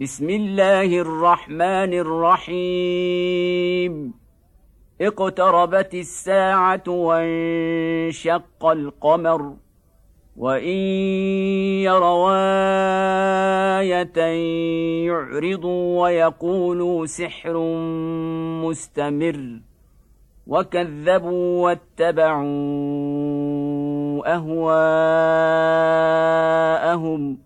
بسم الله الرحمن الرحيم. اقتربت الساعة وانشق القمر. وإن يروا إيه يعرضوا ويقولوا سحر مستمر. وكذبوا واتبعوا أهواءهم.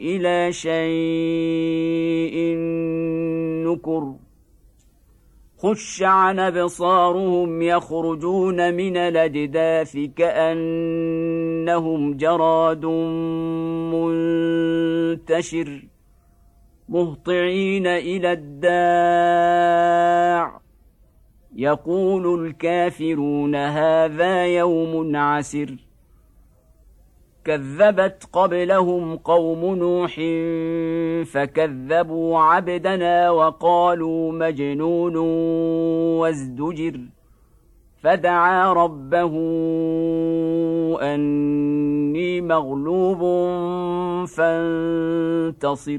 إلى شيء نكر. خش عن أبصارهم يخرجون من الأجداث كأنهم جراد منتشر مهطعين إلى الداع. يقول الكافرون هذا يوم عسر. كذبت قبلهم قوم نوح فكذبوا عبدنا وقالوا مجنون وازدجر فدعا ربه أني مغلوب فانتصر.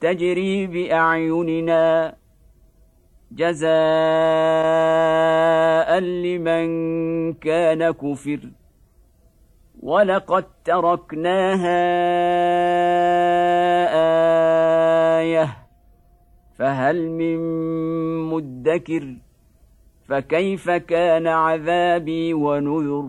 تجري بأعيننا جزاء لمن كان كفر ولقد تركناها آية فهل من مدكر فكيف كان عذابي ونذر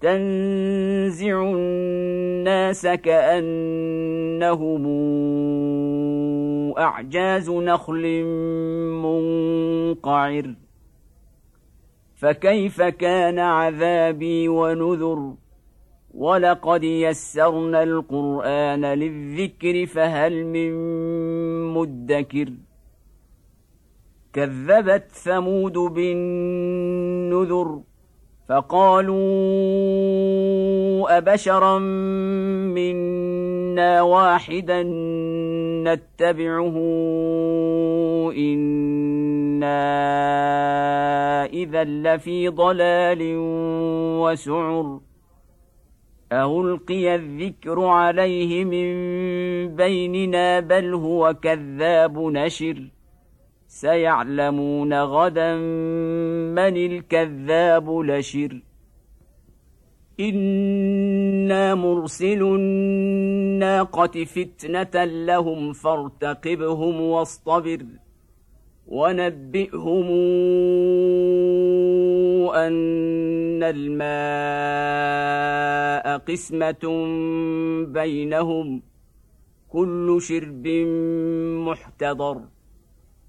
تنزع الناس كأنهم أعجاز نخل منقعر. فكيف كان عذابي ونذر؟ ولقد يسرنا القرآن للذكر فهل من مدكر؟ كذبت ثمود بالنذر. فقالوا أبشرا منا واحدا نتبعه إنا إذا لفي ضلال وسعر القي الذكر عليه من بيننا بل هو كذاب نشر سيعلمون غدا من الكذاب لشر. أنا مرسل الناقه فتنه لهم فارتقبهم واصطبر ونبئهم ان الماء قسمه بينهم كل شرب محتضر.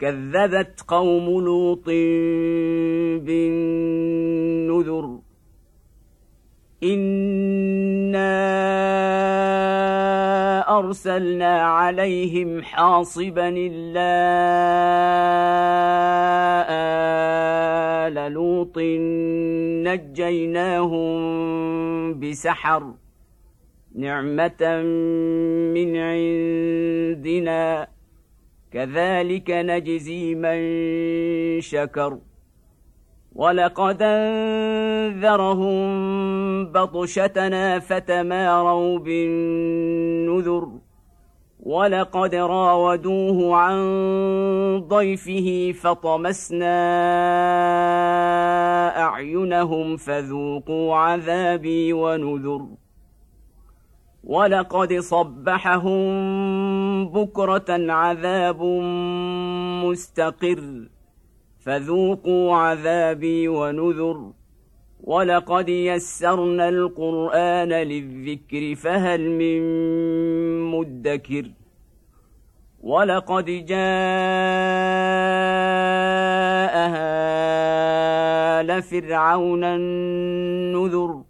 كذبت قوم لوط بالنذر إنا أرسلنا عليهم حاصبا إلا آل لوط نجيناهم بسحر نعمة من عندنا كذلك نجزي من شكر. ولقد أنذرهم بطشتنا فتماروا بالنذر. ولقد راودوه عن ضيفه فطمسنا أعينهم فذوقوا عذابي ونذر. ولقد صبحهم بكرة عذاب مستقر. فذوقوا عذابي ونذر. ولقد يسرنا القرآن للذكر فهل من مدكر؟ ولقد جاء هال فرعون النذر.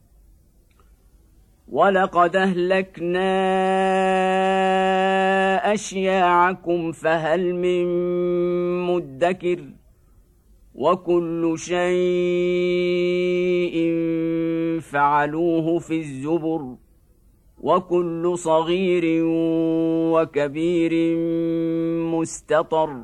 ولقد اهلكنا اشياعكم فهل من مدكر وكل شيء فعلوه في الزبر وكل صغير وكبير مستطر